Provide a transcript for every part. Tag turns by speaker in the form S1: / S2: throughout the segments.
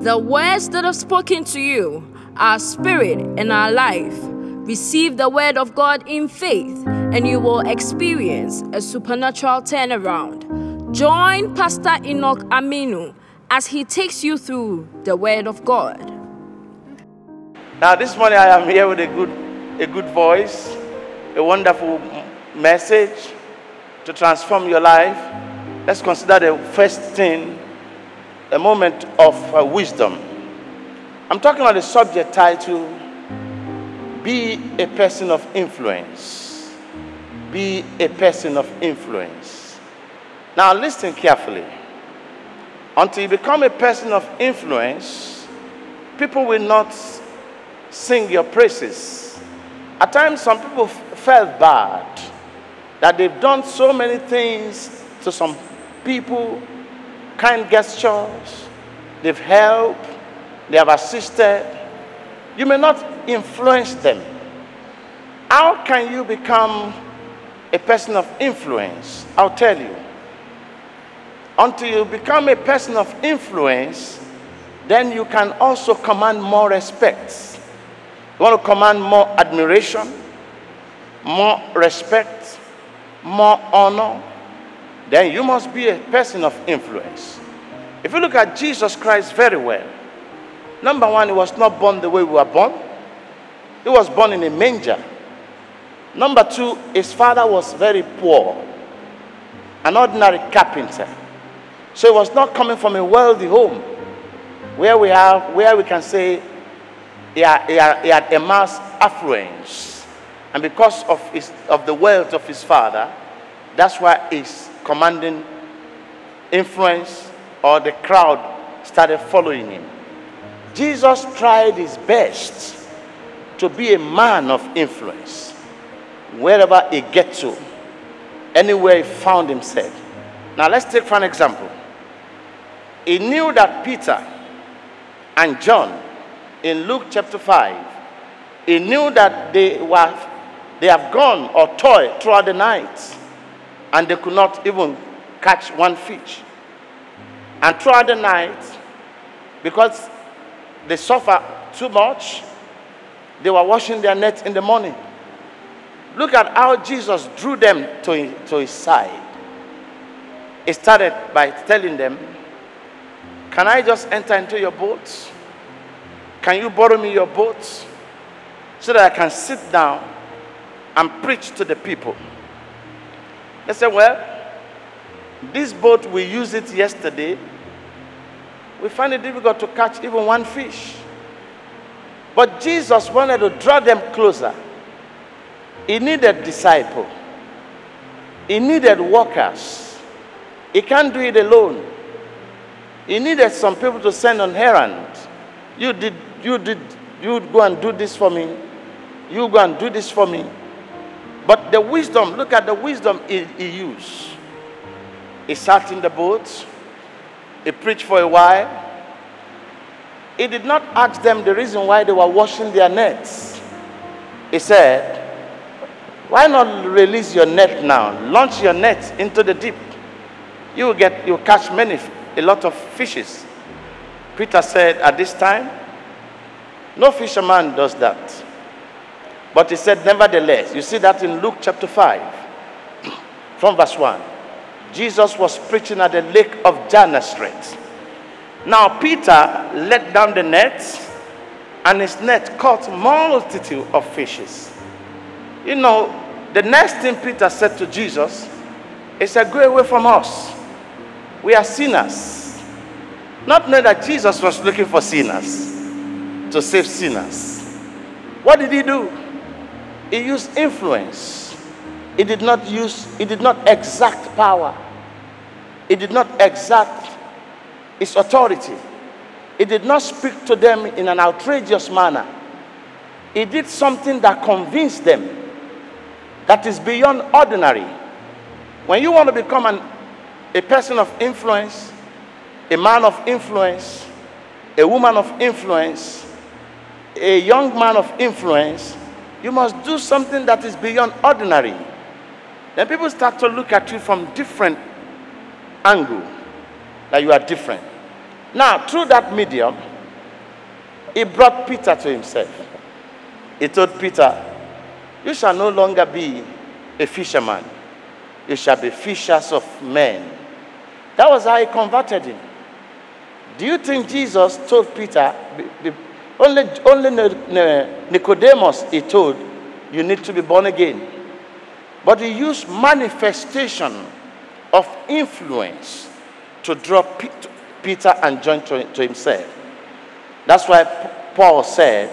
S1: The words that have spoken to you are spirit and are life. Receive the word of God in faith, and you will experience a supernatural turnaround. Join Pastor Enoch Aminu as he takes you through the word of God.
S2: Now, this morning I am here with a good, a good voice, a wonderful message to transform your life. Let's consider the first thing a moment of uh, wisdom. I'm talking about the subject title Be a Person of Influence. Be a Person of Influence. Now, listen carefully. Until you become a person of influence, people will not sing your praises. At times, some people f- felt bad that they've done so many things to some people kind gestures, they've helped, they have assisted. You may not influence them. How can you become a person of influence? I'll tell you. Until you become a person of influence, then you can also command more respect. You want to command more admiration, more respect, more honor, then you must be a person of influence. If you look at Jesus Christ very well, number one, he was not born the way we were born, he was born in a manger. Number two, his father was very poor, an ordinary carpenter. So he was not coming from a wealthy home where we have where we can say he had, he had, he had amassed affluence. And because of, his, of the wealth of his father, that's why he's commanding influence or the crowd started following him. Jesus tried his best to be a man of influence wherever he get to, anywhere he found himself. Now let's take for an example. He knew that Peter and John in Luke chapter 5, he knew that they were they have gone or toiled throughout the night and they could not even catch one fish. And throughout the night, because they suffer too much, they were washing their nets in the morning. Look at how Jesus drew them to, to his side. He started by telling them, Can I just enter into your boat? Can you borrow me your boat so that I can sit down and preach to the people? They said, Well, this boat, we used it yesterday. We find it difficult to catch even one fish. But Jesus wanted to draw them closer. He needed disciples, He needed workers. He can't do it alone. He needed some people to send on errand. You did, you did, You'd go and do this for me. You go and do this for me. But the wisdom, look at the wisdom he, he used. He sat in the boat, he preached for a while. He did not ask them the reason why they were washing their nets. He said, Why not release your net now? Launch your net into the deep. You will get you will catch many a lot of fishes. Peter said at this time, no fisherman does that. But he said, nevertheless, you see that in Luke chapter 5, from verse 1. Jesus was preaching at the lake of Gennesaret. Now Peter let down the net, and his net caught multitude of fishes. You know, the next thing Peter said to Jesus, he said, Go away from us. We are sinners. Not knowing that Jesus was looking for sinners to save sinners. What did he do? He used influence. He did not use, he did not exact power. He did not exact his authority. He did not speak to them in an outrageous manner. He did something that convinced them that is beyond ordinary. When you want to become an, a person of influence, a man of influence, a woman of influence, a young man of influence, you must do something that is beyond ordinary. Then people start to look at you from different angle, that you are different. Now, through that medium, he brought Peter to himself. He told Peter, You shall no longer be a fisherman, you shall be fishers of men. That was how he converted him. Do you think Jesus told Peter, only, only Nicodemus he told, you need to be born again? But he used manifestation of influence to draw Peter and John to, himself. That's why Paul said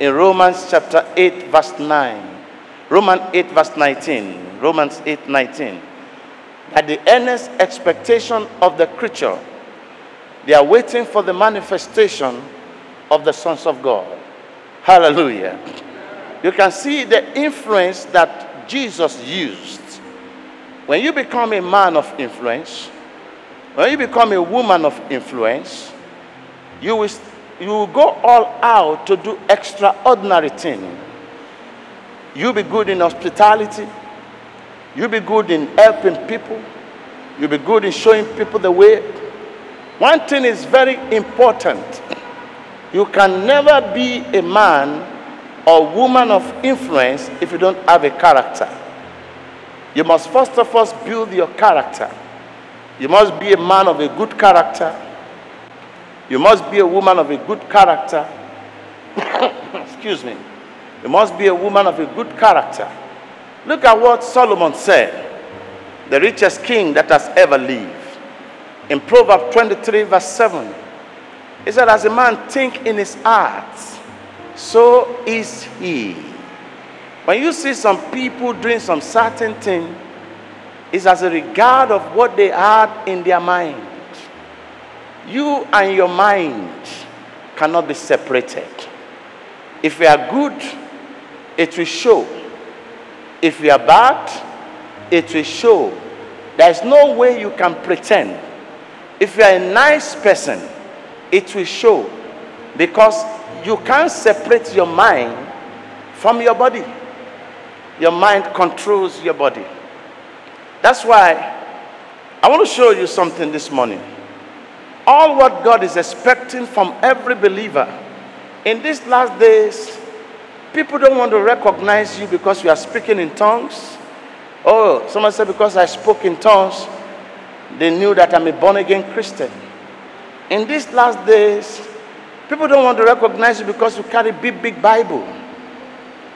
S2: in Romans chapter 8, verse 9, Romans 8, verse 19, Romans 8, 19, that the earnest expectation of the creature they are waiting for the manifestation of the sons of God. Hallelujah. You can see the influence that Jesus used. When you become a man of influence, when you become a woman of influence, you will, you will go all out to do extraordinary things. You'll be good in hospitality. You'll be good in helping people. You'll be good in showing people the way. One thing is very important. You can never be a man or woman of influence if you don't have a character. You must first of all build your character. You must be a man of a good character. You must be a woman of a good character. Excuse me. You must be a woman of a good character. Look at what Solomon said, the richest king that has ever lived in Proverbs 23, verse 7, he said, As a man think in his heart, so is he. When you see some people doing some certain thing, it's as a regard of what they had in their mind. You and your mind cannot be separated. If we are good, it will show. If we are bad, it will show. There is no way you can pretend if you are a nice person, it will show because you can't separate your mind from your body. Your mind controls your body. That's why I want to show you something this morning. All what God is expecting from every believer in these last days, people don't want to recognize you because you are speaking in tongues. Oh, someone said, because I spoke in tongues, they knew that I'm a born again Christian. In these last days, people don't want to recognize you because you carry a big, big Bible.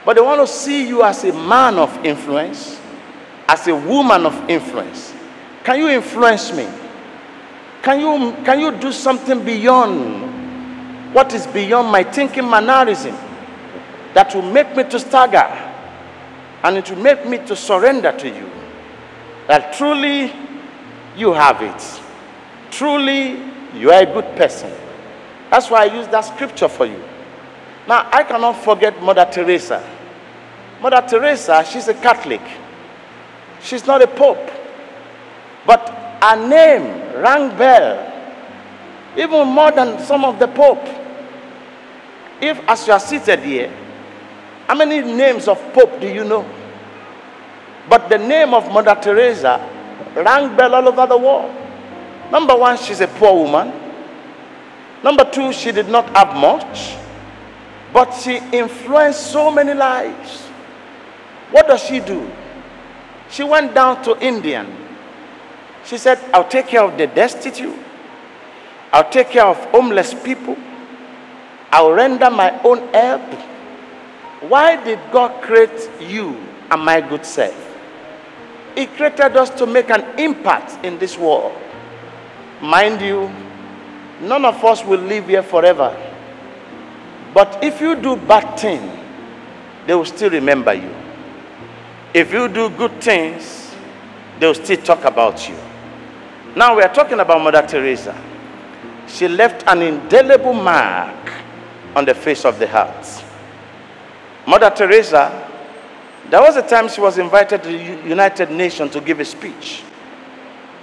S2: But they want to see you as a man of influence, as a woman of influence. Can you influence me? Can you, can you do something beyond what is beyond my thinking mannerism that will make me to stagger and it will make me to surrender to you? That truly you have it. Truly, you are a good person. That's why I use that scripture for you. Now, I cannot forget Mother Teresa. Mother Teresa, she's a Catholic. She's not a pope. But her name rang bell, even more than some of the pope. If, as you are seated here, how many names of pope do you know? But the name of Mother Teresa rang bell all over the world. Number one, she's a poor woman. Number two, she did not have much, but she influenced so many lives. What does she do? She went down to India. She said, I'll take care of the destitute. I'll take care of homeless people. I'll render my own help. Why did God create you and my good self? He created us to make an impact in this world. Mind you, none of us will live here forever. But if you do bad things, they will still remember you. If you do good things, they will still talk about you. Now we are talking about Mother Teresa. She left an indelible mark on the face of the heart. Mother Teresa there was a time she was invited to the United Nations to give a speech.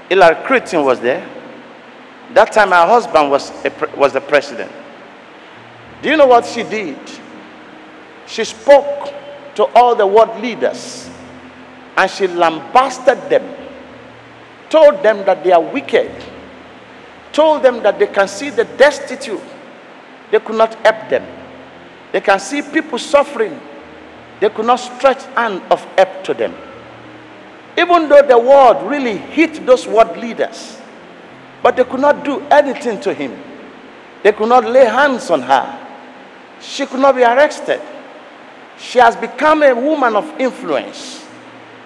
S2: Hillary Clinton was there. That time her husband was, was the president. Do you know what she did? She spoke to all the world leaders and she lambasted them, told them that they are wicked, told them that they can see the destitute, they could not help them. They can see people suffering, they could not stretch hand of help to them. Even though the world really hit those world leaders, but they could not do anything to him. They could not lay hands on her. She could not be arrested. She has become a woman of influence.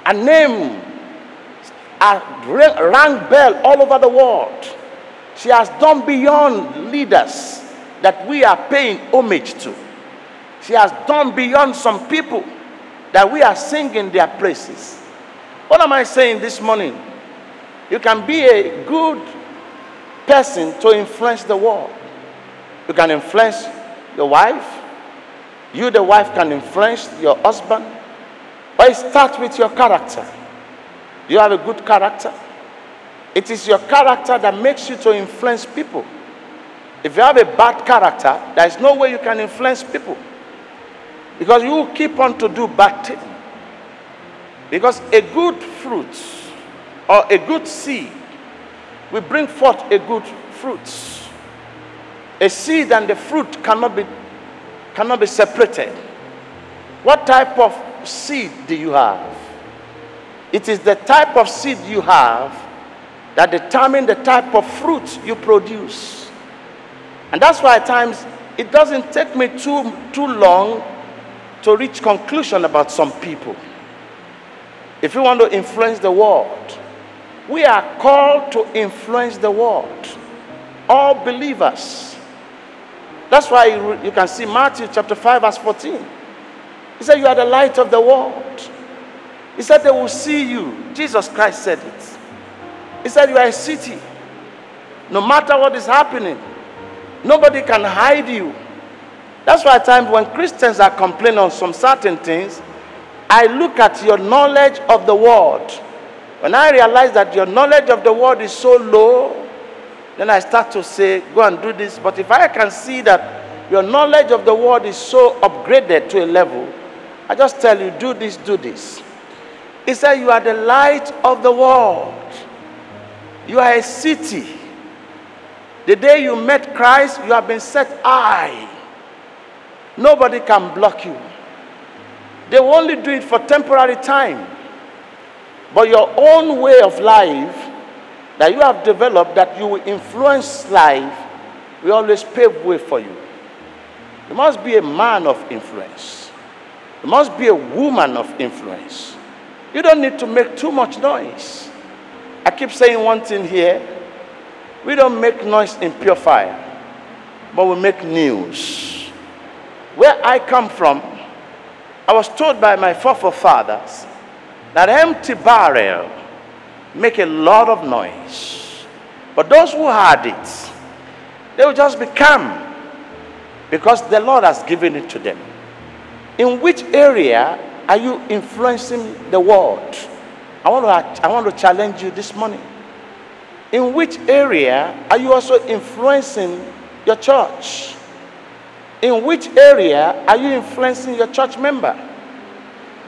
S2: A name, a rang bell all over the world. She has done beyond leaders that we are paying homage to. She has done beyond some people that we are singing their praises. What am I saying this morning? You can be a good person to influence the world. You can influence your wife. You, the wife, can influence your husband. But it starts with your character. You have a good character? It is your character that makes you to influence people. If you have a bad character, there is no way you can influence people. Because you keep on to do bad things. Because a good fruit or a good seed will bring forth a good fruit. A seed and the fruit cannot be, cannot be separated. What type of seed do you have? It is the type of seed you have that determine the type of fruit you produce. And that's why at times it doesn't take me too, too long to reach conclusion about some people. If you want to influence the world, we are called to influence the world. All believers. That's why you, you can see Matthew chapter 5, verse 14. He said, You are the light of the world. He said, They will see you. Jesus Christ said it. He said, You are a city. No matter what is happening, nobody can hide you. That's why at times when Christians are complaining on some certain things, I look at your knowledge of the word. When I realize that your knowledge of the word is so low, then I start to say, Go and do this. But if I can see that your knowledge of the word is so upgraded to a level, I just tell you, Do this, do this. He said, You are the light of the world. You are a city. The day you met Christ, you have been set high. Nobody can block you. They will only do it for temporary time. But your own way of life that you have developed that you will influence life will always pave way for you. You must be a man of influence. You must be a woman of influence. You don't need to make too much noise. I keep saying one thing here. We don't make noise in pure fire, but we make news. Where I come from, I was told by my forefathers that empty barrel make a lot of noise. But those who had it, they will just become because the Lord has given it to them. In which area are you influencing the world? I want, to, I want to challenge you this morning. In which area are you also influencing your church? In which area are you influencing your church member?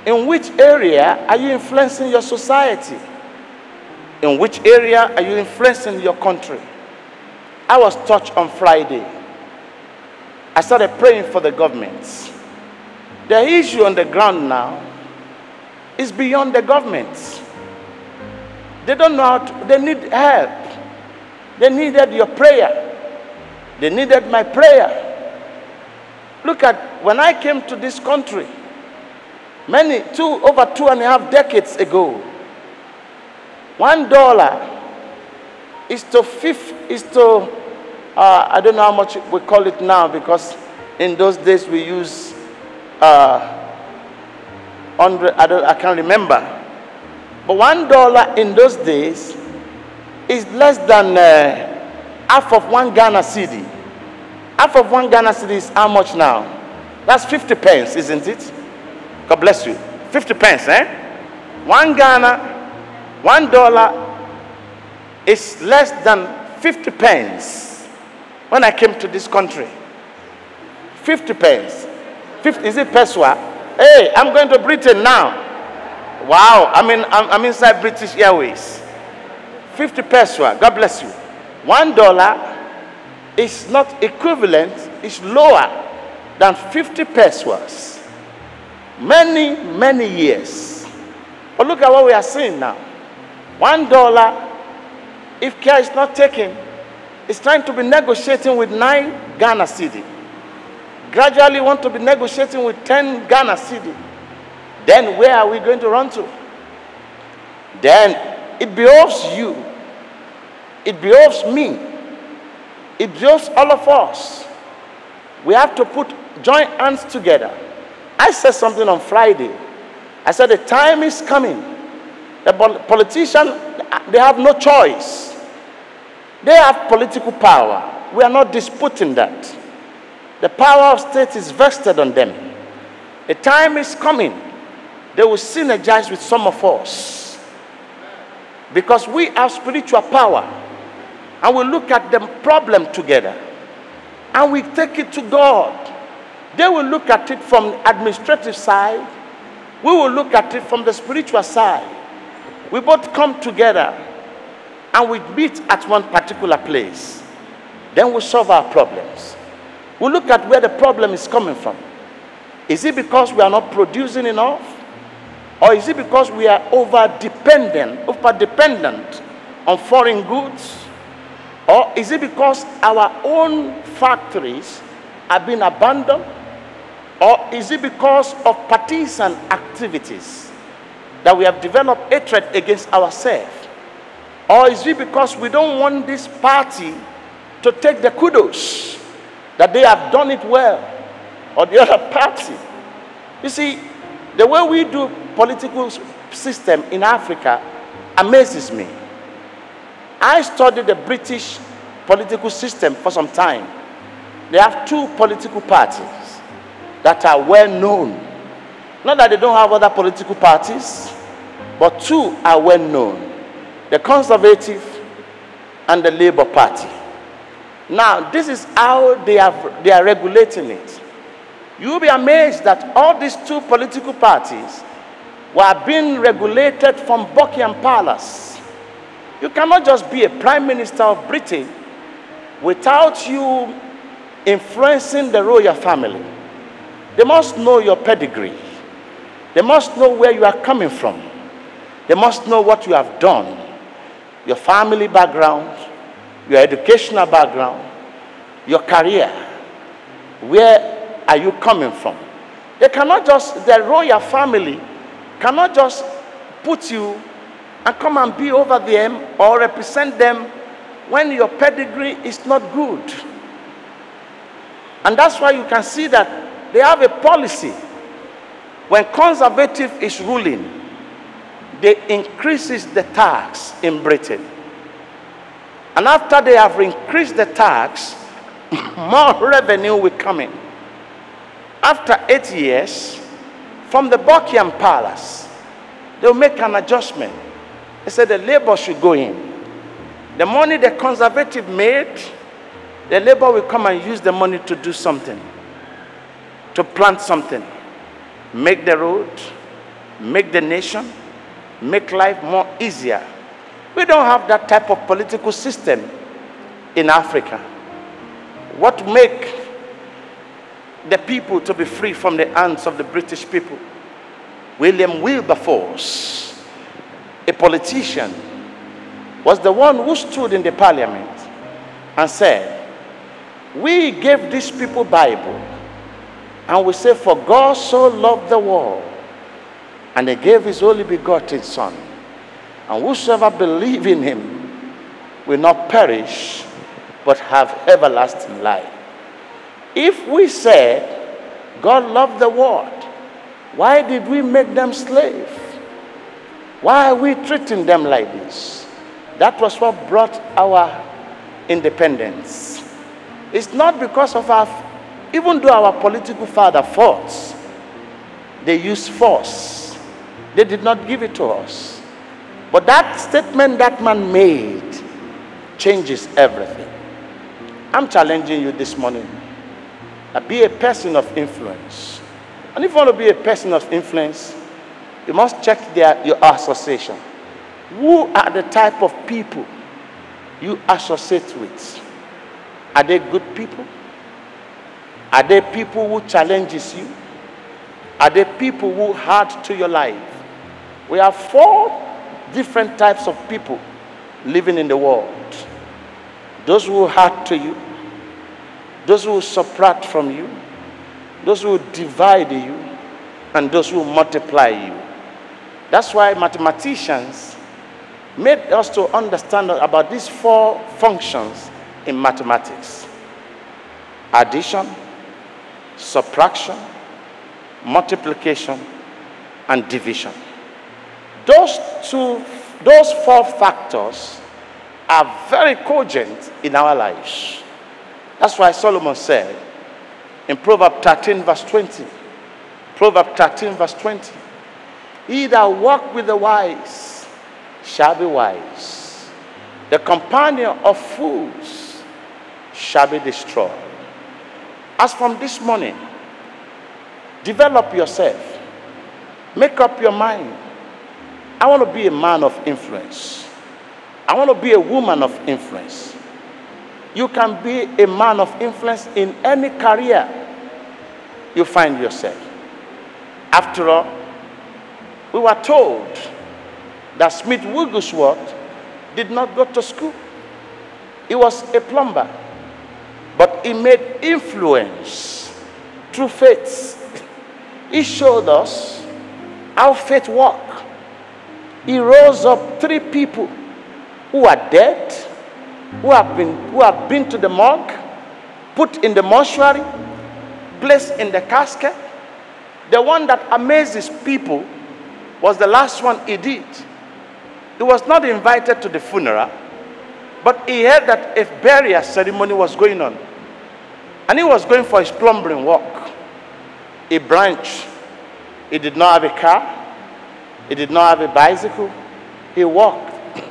S2: In which area are you influencing your society? In which area are you influencing your country? I was touched on Friday. I started praying for the governments. The issue on the ground now is beyond the governments. They don't know how to, they need help. They needed your prayer. They needed my prayer. Look at when I came to this country, many, two, over two and a half decades ago, one dollar is to fifth, is to, uh, I don't know how much we call it now because in those days we use uh, 100, I, don't, I can't remember. But one dollar in those days is less than uh, half of one Ghana cedi. Half of one Ghana cedi is how much now? That's 50 pence, isn't it? God bless you. 50 pence, eh? One Ghana, one dollar is less than 50 pence when I came to this country. 50 pence. 50, is it Pesewa? Hey, I'm going to Britain now. Wow, I mean, I'm, I'm inside British Airways. 50 Pesewa. God bless you. One dollar is not equivalent, it's lower than 50 pesos. Many, many years. But look at what we are seeing now. One dollar, if care is not taken, is trying to be negotiating with nine Ghana cedi. Gradually want to be negotiating with 10 Ghana cedi. Then where are we going to run to? Then it behoves you, it behoves me, it behoves all of us. We have to put joint hands together. I said something on Friday. I said the time is coming. The politicians, they have no choice. They have political power. We are not disputing that. The power of state is vested on them. The time is coming. They will synergize with some of us. Because we have spiritual power. And we look at the problem together. And we take it to God. They will look at it from the administrative side. We will look at it from the spiritual side. We both come together and we meet at one particular place. Then we solve our problems. We look at where the problem is coming from. Is it because we are not producing enough? Or is it because we are over dependent, over dependent on foreign goods? Or is it because our own factories have been abandoned? Or is it because of partisan activities that we have developed hatred against ourselves? Or is it because we don't want this party to take the kudos that they have done it well or the other party? You see, the way we do political system in Africa amazes me. I studied the British political system for some time. They have two political parties that are well known. Not that they don't have other political parties, but two are well known the Conservative and the Labour Party. Now, this is how they, have, they are regulating it. You'll be amazed that all these two political parties were being regulated from Buckingham Palace. You cannot just be a prime minister of Britain without you influencing the royal family. They must know your pedigree. They must know where you are coming from. They must know what you have done, your family background, your educational background, your career. Where are you coming from? They cannot just, the royal family cannot just put you and come and be over them or represent them when your pedigree is not good. And that's why you can see that they have a policy. When conservative is ruling, they increases the tax in Britain. And after they have increased the tax, more revenue will come in. After eight years, from the Buckingham Palace, they'll make an adjustment. They said the labor should go in. The money the conservative made, the labor will come and use the money to do something, to plant something, make the road, make the nation, make life more easier. We don't have that type of political system in Africa. What make the people to be free from the hands of the British people? William Wilberforce, a politician, was the one who stood in the parliament and said, We gave these people Bible, and we say, For God so loved the world, and he gave his only begotten Son. And whosoever believe in him will not perish, but have everlasting life. If we said God loved the world, why did we make them slave? Why are we treating them like this? That was what brought our independence. It's not because of our, even though our political father fought, they used force. They did not give it to us. But that statement that man made changes everything. I'm challenging you this morning. Be a person of influence. And if you want to be a person of influence, you must check their, your association. Who are the type of people you associate with? Are they good people? Are there people who challenges you? Are there people who add to your life? We have four different types of people living in the world. Those who add to you, those who subtract from you, those who divide you, and those who multiply you. That's why mathematicians made us to understand about these four functions in mathematics addition, subtraction, multiplication, and division. Those two, those four factors are very cogent in our lives. That's why Solomon said in Proverbs 13, verse 20, Proverbs 13, verse 20, He that walk with the wise shall be wise. The companion of fools shall be destroyed. As from this morning, develop yourself, make up your mind. I want to be a man of influence. I want to be a woman of influence. You can be a man of influence in any career you find yourself. After all, we were told that Smith Wigglesworth did not go to school. He was a plumber, but he made influence through faith. He showed us how faith works. He rose up three people who are dead, who have been, who have been to the morgue, put in the mortuary, placed in the casket. The one that amazes people was the last one he did. He was not invited to the funeral, but he heard that a burial ceremony was going on. And he was going for his plumbering work. A branch. He did not have a car. He did not have a bicycle. He walked.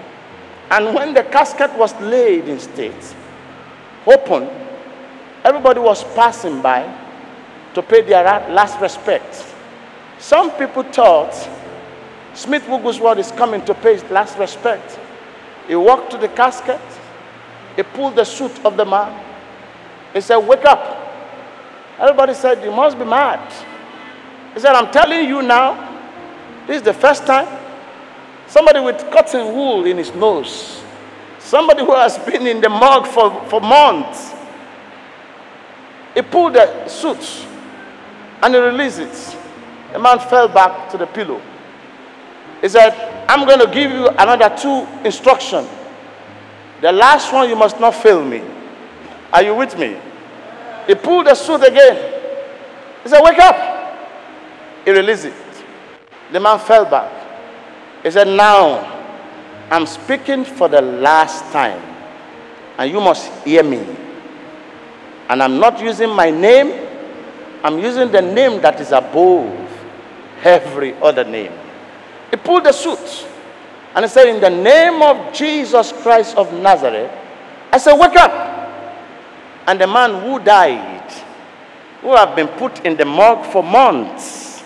S2: And when the casket was laid in state, open, everybody was passing by to pay their last respect. Some people thought Smith Wigglesworth is coming to pay his last respect. He walked to the casket, he pulled the suit of the man, he said, Wake up. Everybody said, You must be mad. He said, I'm telling you now, this is the first time somebody with cotton wool in his nose, somebody who has been in the morgue for, for months, he pulled the suit and he released it. The man fell back to the pillow. He said, I'm going to give you another two instructions. The last one, you must not fail me. Are you with me? He pulled the suit again. He said, Wake up. He released it. The man fell back. He said, Now I'm speaking for the last time, and you must hear me. And I'm not using my name, I'm using the name that is above every other name. He pulled the suit and he said, In the name of Jesus Christ of Nazareth, I said, Wake up. And the man who died, who had been put in the morgue for months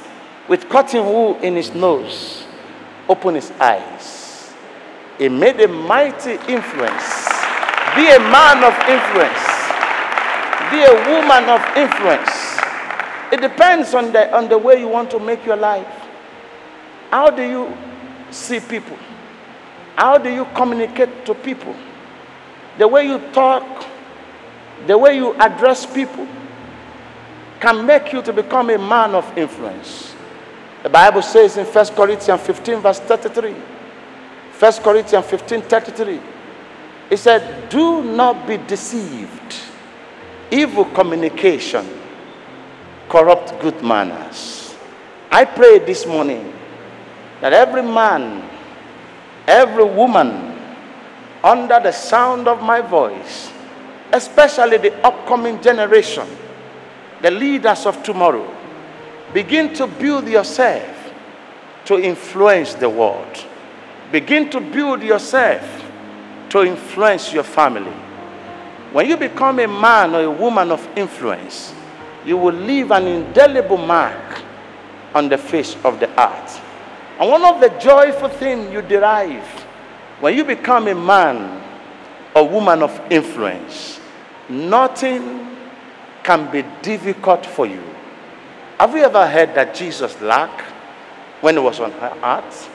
S2: with cotton wool in his nose, opened his eyes. He made a mighty influence. Be a man of influence. Be a woman of influence. It depends on the, on the way you want to make your life. How do you see people? How do you communicate to people? The way you talk, the way you address people can make you to become a man of influence. The Bible says in 1 Corinthians 15, verse 33, 1 Corinthians 15, 33, it said, Do not be deceived. Evil communication corrupt good manners. I pray this morning that every man, every woman, under the sound of my voice, especially the upcoming generation, the leaders of tomorrow, begin to build yourself to influence the world. Begin to build yourself to influence your family. When you become a man or a woman of influence, you will leave an indelible mark on the face of the earth. And one of the joyful things you derive when you become a man or woman of influence, nothing can be difficult for you. Have you ever heard that Jesus laughed when he was on her earth?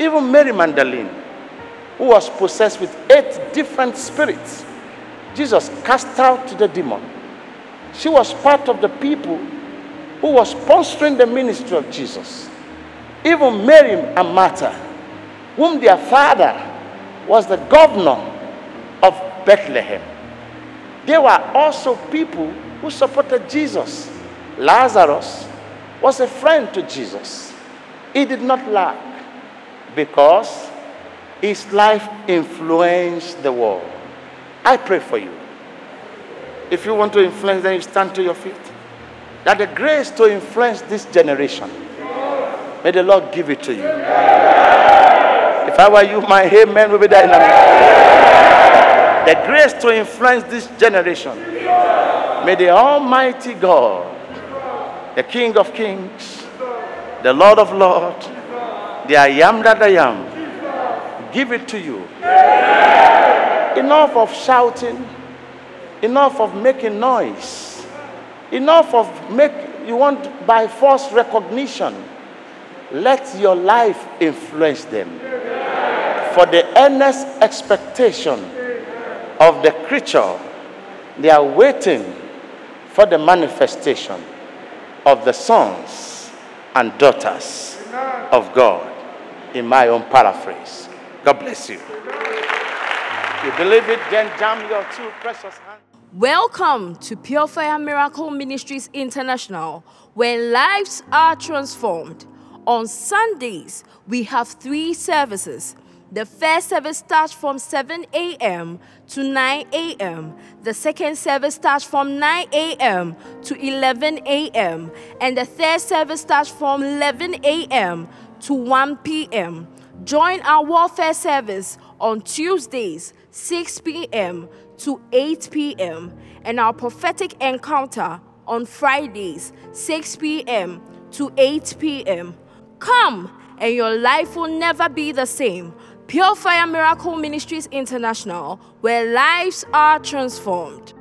S2: Even Mary Magdalene, who was possessed with eight different spirits, Jesus cast out the demon. She was part of the people who was sponsoring the ministry of Jesus. Even Mary and Martha, whom their father was the governor of Bethlehem. They were also people who supported Jesus. Lazarus was a friend to Jesus. He did not lack because his life influenced the world. I pray for you. If you want to influence, then you stand to your feet. That the grace to influence this generation, may the Lord give it to you. If I were you, my amen will be there in. The grace to influence this generation. May the Almighty God, the King of Kings, the Lord of Lords, the I am that I am, give it to you. Enough of shouting, enough of making noise, enough of make you want by force recognition. Let your life influence them. For the earnest expectation of the creature, they are waiting for the manifestation of the sons and daughters of God, in my own paraphrase. God bless you. You believe it, then jam your two precious hands.
S1: Welcome to Pure Fire Miracle Ministries International, where lives are transformed. On Sundays, we have three services. The first service starts from 7 a.m. to 9 a.m. The second service starts from 9 a.m. to 11 a.m. And the third service starts from 11 a.m. to 1 p.m. Join our warfare service on Tuesdays, 6 p.m. to 8 p.m. and our prophetic encounter on Fridays, 6 p.m. to 8 p.m. Come, and your life will never be the same. Pure Fire Miracle Ministries International, where lives are transformed.